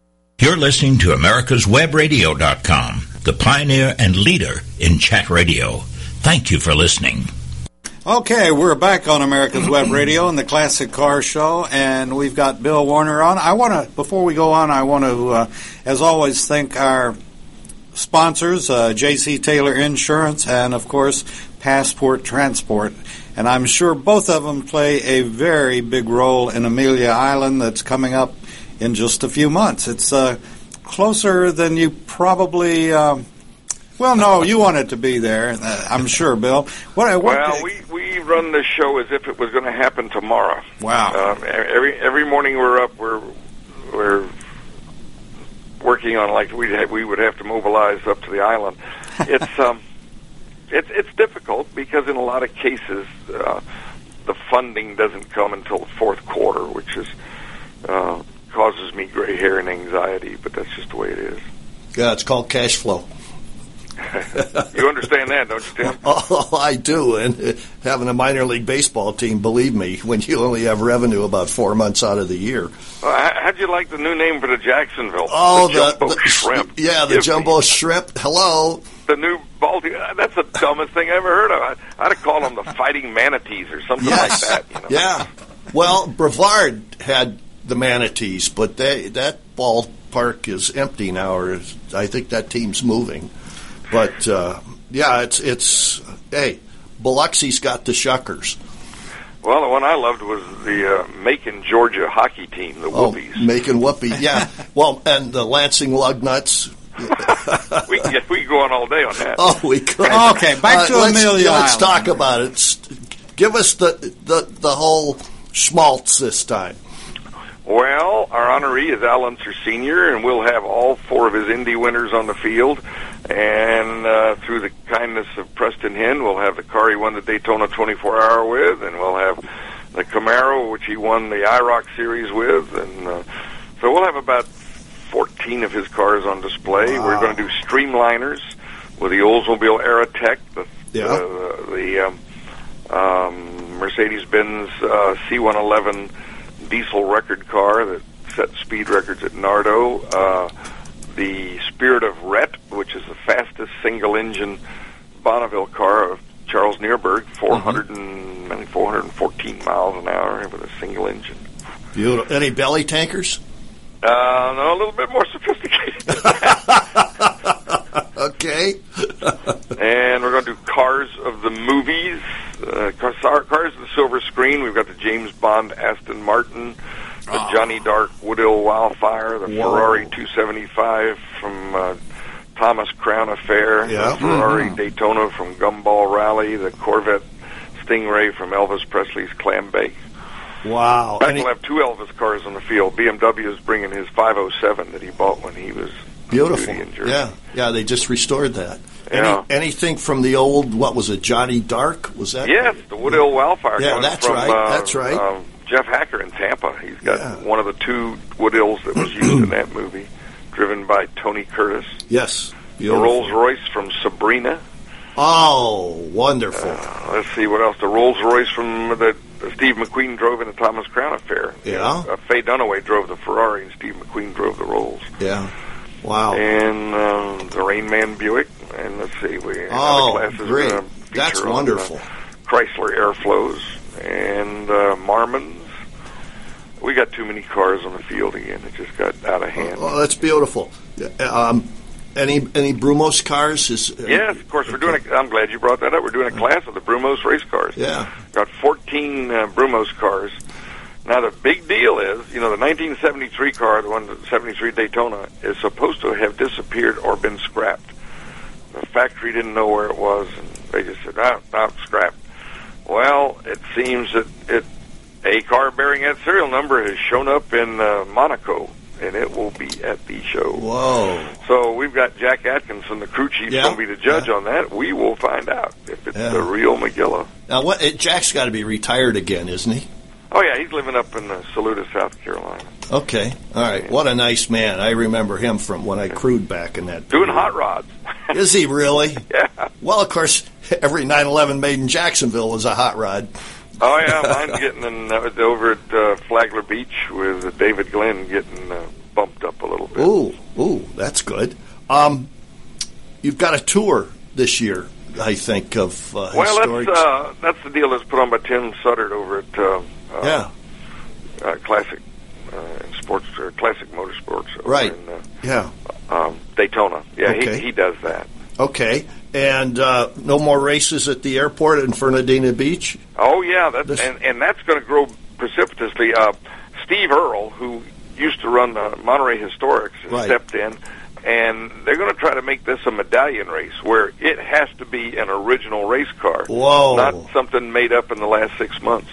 You're listening to America'sWebRadio.com, the pioneer and leader in chat radio. Thank you for listening. Okay, we're back on America's Web Radio and the Classic Car Show, and we've got Bill Warner on. I want to, before we go on, I want to, uh, as always, thank our sponsors, uh, J.C. Taylor Insurance, and of course, Passport Transport. And I'm sure both of them play a very big role in Amelia Island that's coming up in just a few months. It's uh, closer than you probably. Um, well, no, you wanted to be there. Uh, I'm sure, Bill. What, what well, we we run the show as if it was going to happen tomorrow. Wow. Um, every every morning we're up. We're we're working on like we we would have to mobilize up to the island. It's um, it's it's difficult because in a lot of cases uh, the funding doesn't come until the fourth quarter, which is uh, causes me gray hair and anxiety, but that's just the way it is. Yeah, it's called cash flow. you understand that, don't you, Tim? Oh, I do. And having a minor league baseball team, believe me, when you only have revenue about four months out of the year. Uh, how'd you like the new name for the Jacksonville? Oh, the, the the, shrimp. Yeah, the Give jumbo me. shrimp. Hello. The new Baltic. That's the dumbest thing I ever heard of. I, I'd have called them the fighting manatees or something Yes. like that. You know? Yeah. Well, Brevard had the manatees, but they that ballpark is empty now. Or is, I think that team's moving. But uh, yeah, it's it's hey, Biloxi's got the Shuckers. Well, the one I loved was the uh, Macon, Georgia hockey team, the Oh, Whoopies. making whoopee. Yeah. well, and the Lansing Lugnuts. we can get, we can go on all day on that. Oh, we could. Okay, back to let's, Amelia Let's Island. talk about it. Give us the the the whole schmaltz this time. Well, our honoree is Al Unser Sr., and we'll have all four of his Indy winners on the field. And uh, through the kindness of Preston Henn, we'll have the car he won the Daytona 24 Hour with, and we'll have the Camaro, which he won the IROC Series with. And uh, so we'll have about 14 of his cars on display. We're going to do streamliners with the Oldsmobile Aerotech, the, Yeah. uh, the um, um, Mercedes-Benz uh, C111 diesel record car that set speed records at Nardo. Uh, the Spirit of Rett, which is the fastest single-engine Bonneville car of Charles Nearburg, 400 and, I think 414 miles an hour with a single engine. Beautiful. Any belly tankers? Uh, no, a little bit more sophisticated. Okay. and we're going to do Cars of the Movies, uh, Cars, Cars of the Silver Screen. We've got the James Bond Aston Martin, the Johnny Dark Woodhill Wildfire, the Whoa. Ferrari 275 from uh, Thomas Crown Affair, Yeah. the Ferrari Daytona from Gumball Rally, the Corvette Stingray from Elvis Presley's Clam Bake. Wow. Any- we'll have two Elvis cars on the field. BMW is bringing his 507 that he bought when he was Beautiful. Yeah, yeah. They just restored that. Yeah. Any, anything from the old? What was it? Johnny Dark? Was that? Yes, the Woodhill Wildfire. Yeah, that's from, right, Uh, that's right. um, Jeff Hacker in Tampa. He's got Yeah. one of the two Woodhills that was used in that movie, driven by Tony Curtis. Yes. The Rolls Royce from Sabrina. Oh, wonderful. Uh, let's see what else. The Rolls Royce from the, the Steve McQueen drove in the Thomas Crown Affair. Yeah. Uh, Faye Dunaway drove the Ferrari, and Steve McQueen drove the Rolls. yeah. Wow. And uh, the Rain Man Buick. And let's see, we Oh, other classes great. feature That's on, uh, wonderful. Chrysler Airflows and uh, Marmons. We got too many cars on the field again. It just got out of hand. Oh, that's beautiful. Um, any any Brumos cars? Is Yes, of course. We're doing. A, I'm glad you brought that up. We're doing a class of the Brumos race cars. Yeah. Got 14 uh, Brumos cars. Now the big deal is, you know, the 1973 car, the one, the 73 Daytona, is supposed to have disappeared or been scrapped. The factory didn't know where it was, and they just said, "Ah, ah, scrapped." Well, it seems that it a car bearing that serial number has shown up in uh, Monaco, and it will be at the show. Whoa. So we've got Jack Atkinson, the crew chief, Yeah. going to be the judge on that. We will find out if it's Yeah. the real Magilla. Now, what? It, Jack's got to be retired again, isn't he? Oh yeah, he's living up in uh, Saluda, South Carolina, Okay. All right. What a nice man. I remember him from when I crewed back in that. doing hot rods. Is he really? yeah. Well, of course, every 911 made in Jacksonville was a hot rod. Oh yeah, mine's getting in, uh, over at uh, Flagler Beach with David Glenn getting uh, bumped up a little bit. Ooh, ooh, that's good. Um, you've got a tour this year, I think, of uh, Well, historic. that's uh, that's the deal that's put on by Tim Suddard over at uh, uh, yeah, uh, Classic uh, Sports or Classic Motorsports, Right. In, uh, yeah. um, Daytona. Yeah, Okay. he he does that. Okay. And uh, no more races at the airport in Fernandina Beach? Oh yeah, that's This- and and that's going to grow precipitously. Uh, Steve Earle, who used to run the Monterey Historics, Right. stepped in, and they're going to try to make this a medallion race where it has to be an original race car, Whoa. not something made up in the last six months.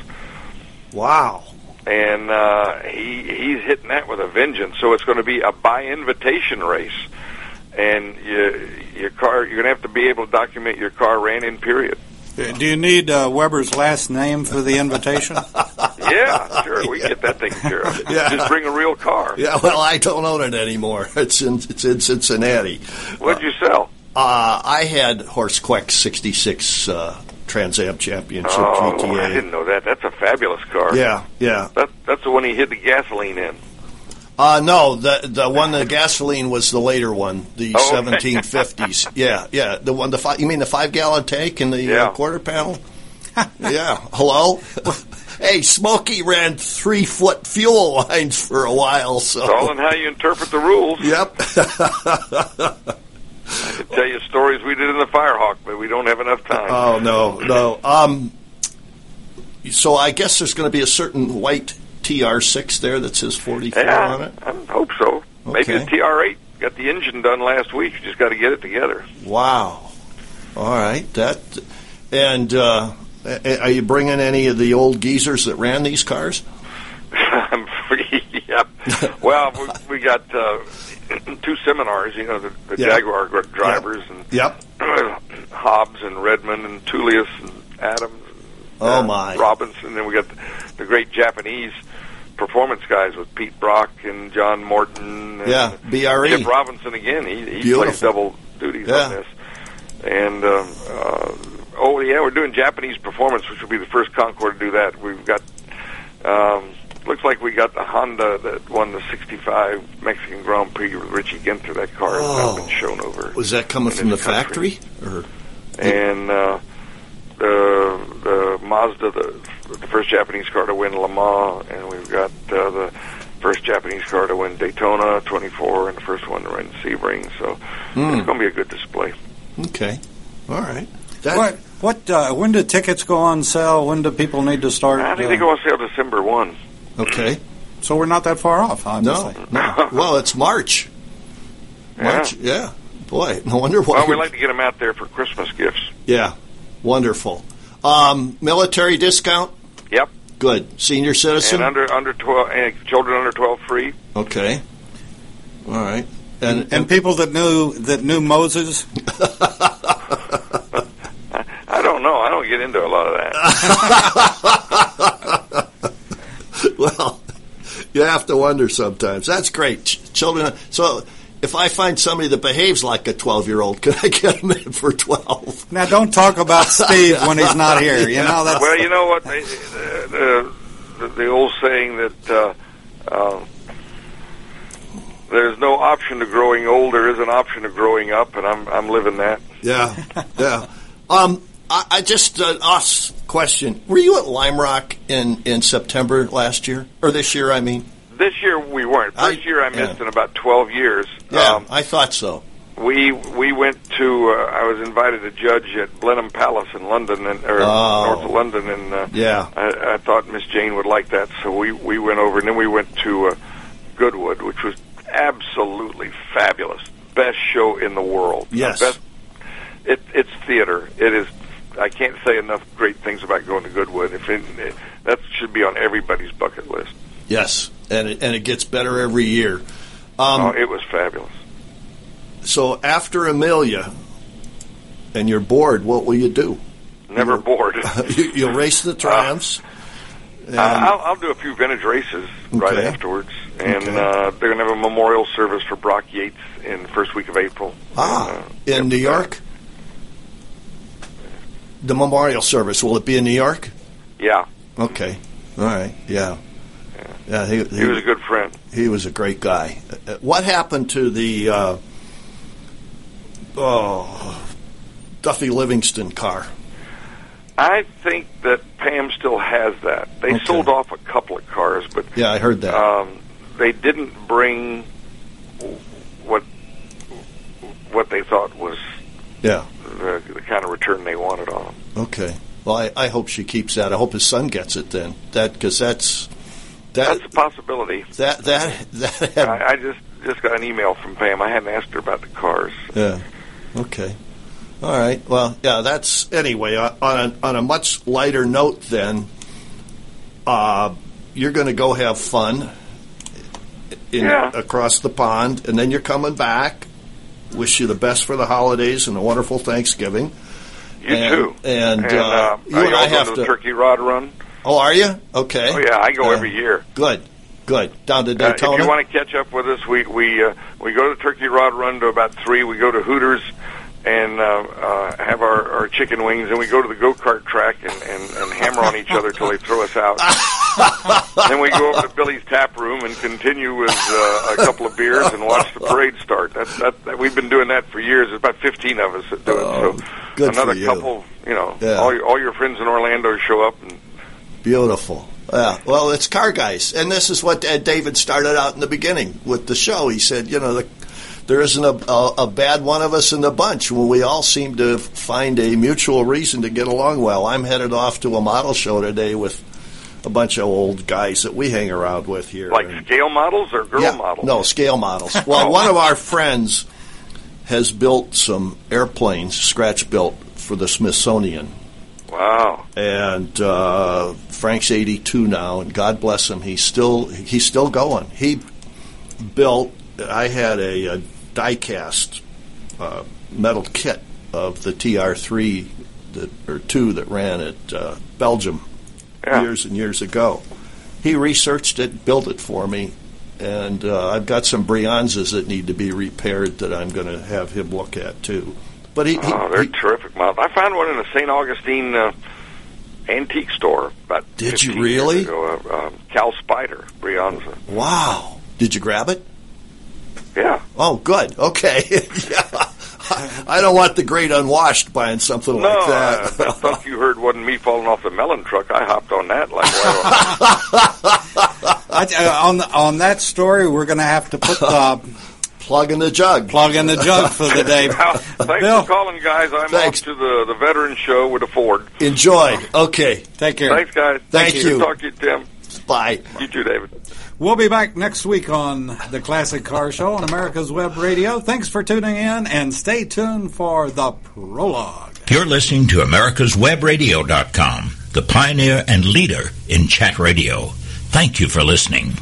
Wow. And uh, he he's hitting that with a vengeance. So it's going to be a by invitation race, and you, your car you're going to have to be able to document your car ran in. Period. Do you need uh, Weber's last name for the invitation? Yeah, sure, we can get that taken care of. Yeah. Just bring a real car. Yeah, well, I don't own it anymore. It's in it's in Cincinnati. What'd you sell? Uh, I had Horst Kwech 66 uh, Trans Am Championship Oh, GTA. I didn't know that. That's a fabulous car. Yeah, yeah. That, that's the one he hid the gasoline in. Uh, no, the the one the gasoline was the later one, the Oh, okay. 1750s. yeah, yeah. The one the five, you mean the five gallon tank and the uh, quarter panel? yeah. Hello. hey, Smokey ran three foot fuel lines for a while, so. It's all in how you interpret the rules. Yep. I could tell you stories we did in the Firehawk, but we don't have enough time. oh no, no. Um. So I guess there's going to be a certain white TR6 there that says 44 yeah, on it. I hope so. Maybe Okay. the TR8 got the engine done last week. You just got to get it together. Wow. All right. That and uh, are you bringing any of the old geezers that ran these cars? I'm free. yep. Well, we, we got uh, two seminars. You know, the, the Yeah. Jaguar drivers and Yep. Hobbs and Redman and Tullius and Adams. And, Oh, uh, my. Robinson. And Then we got the, the great Japanese performance guys with Pete Brock and John Morton. And Yeah, BRE. Chip Robinson again. He, he plays double duties Yeah. on this. And um, uh, oh yeah, we're doing Japanese performance, which will be the first Concours to do that. We've got. Um, looks like we got the Honda that won the '65 Mexican Grand Prix with Richie Ginther. That car has Oh. now been shown over. Was that coming from the country. factory? Or And uh, the the Mazda, the the first Japanese car to win Le Mans, and we've got uh, the first Japanese car to win Daytona 24, and the first one to win Sebring. So Hmm. it's going to be a good display. okay, all right. That, what? What? Uh, when do tickets go on sale? When do people need to start? I think uh, they go on sale December one. Okay. So we're not that far off, No, obviously. no. Well, it's March. March. Yeah. Boy, no wonder why. Well, we like to get them out there for Christmas gifts. yeah. Wonderful. Um, military discount. Yep, Good. Senior citizen. and under under twelve, and children under twelve free. okay. All right. And, And people that knew that knew Moses, I don't know. I don't get into a lot of that. well, you have to wonder sometimes. That's great. Ch- children. So, if I find somebody that behaves like a twelve-year-old, can I get them in for twelve? now don't talk about Steve when he's not here. You know that's well, you know what? They, the, the the old saying that uh, uh, there's no option to growing old. There is an option to growing up, and I'm I'm living that. Yeah, yeah. Um, I, I just uh, us question: Were you at Lime Rock in in September last year or this year? I mean, This year we weren't. First I- year I missed yeah. in about 12 years. yeah, Um, I thought so. we we went to. Uh, I was invited to judge at Blenheim Palace in London, and or Oh. north of London, and uh, Yeah. I, I thought Miss Jane would like that, so we we went over, and then we went to uh, Goodwood, which was absolutely fabulous, best show in the world. Yes. best. It, it's theater. It is. I can't say enough great things about going to Goodwood. If it, that should be on everybody's bucket list. Yes. and it, and it gets better every year. Um, oh, it was fabulous. So after Amelia, and you're bored, what will you do? Never You'll- bored. you, you'll race the Triumphs. Uh, I'll, I'll do a few vintage races right afterwards, and Okay. uh, they're going to have a memorial service for Brock Yates in the first week of April. ah, Uh, in New York. The memorial service will it be in New York? yeah, Okay, all right, yeah, yeah. He, he was a good friend. he was a great guy. Uh, What happened to the uh, oh Duffy Livingston car? I think that Pam still has that. They Okay. sold off a couple of cars, but Yeah, I heard that. um, they didn't bring what what they thought was yeah. the, the kind of return they wanted on. Okay. Well, I, I hope she keeps that. I hope his son gets it then. That because that's that That's a possibility. that that that had, I, I just just got an email from Pam. I hadn't asked her about the cars. yeah. Okay. All right. Well, yeah. That's anyway. On on a, on a much lighter note, then, uh, you're going to go have fun in Yeah. across the pond, and then you're coming back. Wish you the best for the holidays and a wonderful Thanksgiving. You And- too. and, uh, uh, you and I have to Turkey Rod Run. Oh, are you? Okay. Oh yeah, I go Uh, every year. Good. Good. Down to Uh, if you want to catch up with us, we we uh, we go to the Turkey Rod Run to about three. We go to Hooters and uh, uh, have our, our chicken wings, and we go to the go kart track and, and, and hammer on each other till they throw us out. then we go over to Billy's Tap Room and continue with uh, a couple of beers and watch the parade start. That's that, that we've been doing that for years. There's about fifteen of us that do it. Oh, So good for another you. couple, you know, Yeah. all your, all your friends in Orlando show up and Beautiful. Yeah. Well, it's car guys, and this is what uh, David started out in the beginning with the show. He said, you know, the, there isn't a, a, a bad one of us in the bunch. Well, we all seem to find a mutual reason to get along well. I'm headed off to a model show today with a bunch of old guys that we hang around with here. like And- scale models or girl yeah, models. No, scale models. Well, one of our friends has built some airplanes, scratch built, for the Smithsonian. Wow. And uh, Frank's 82 now, and God bless him, he's still he's still going. He built. I had a, a die-cast uh, metal kit of the TR3 that, or two that ran at uh, Belgium Yeah. years and years ago. He researched it, built it for me, and uh, I've got some Brianzas that need to be repaired that I'm going to have him look at too. But he, he, Oh, they're he- terrific models. I found one in a St. Augustine uh, antique store about. Did you really? Years ago. Uh, um, Cal Spider Brianza. wow, did you grab it? Yeah. Oh, good. Okay. yeah. I, I don't want the great unwashed buying something No, like I, that. that thunk you heard wasn't me falling off the melon truck. I hopped on that like right I, uh, on on that story, we're going to have to put the Plug in the jug. plug in the jug for the day. Well, thanks Bill, for calling, guys. I'm Thanks. off to the the veteran show with a Ford. Enjoy. Okay. take care. Thanks, guys. Thank Good you. to Talk to you, Tim. Bye. You too, David. We'll be back next week on the Classic Car Show on America's Web Radio. Thanks for tuning in, and stay tuned for the prologue. You're listening to America'sWebRadio.com, the pioneer and leader in chat radio. Thank you for listening.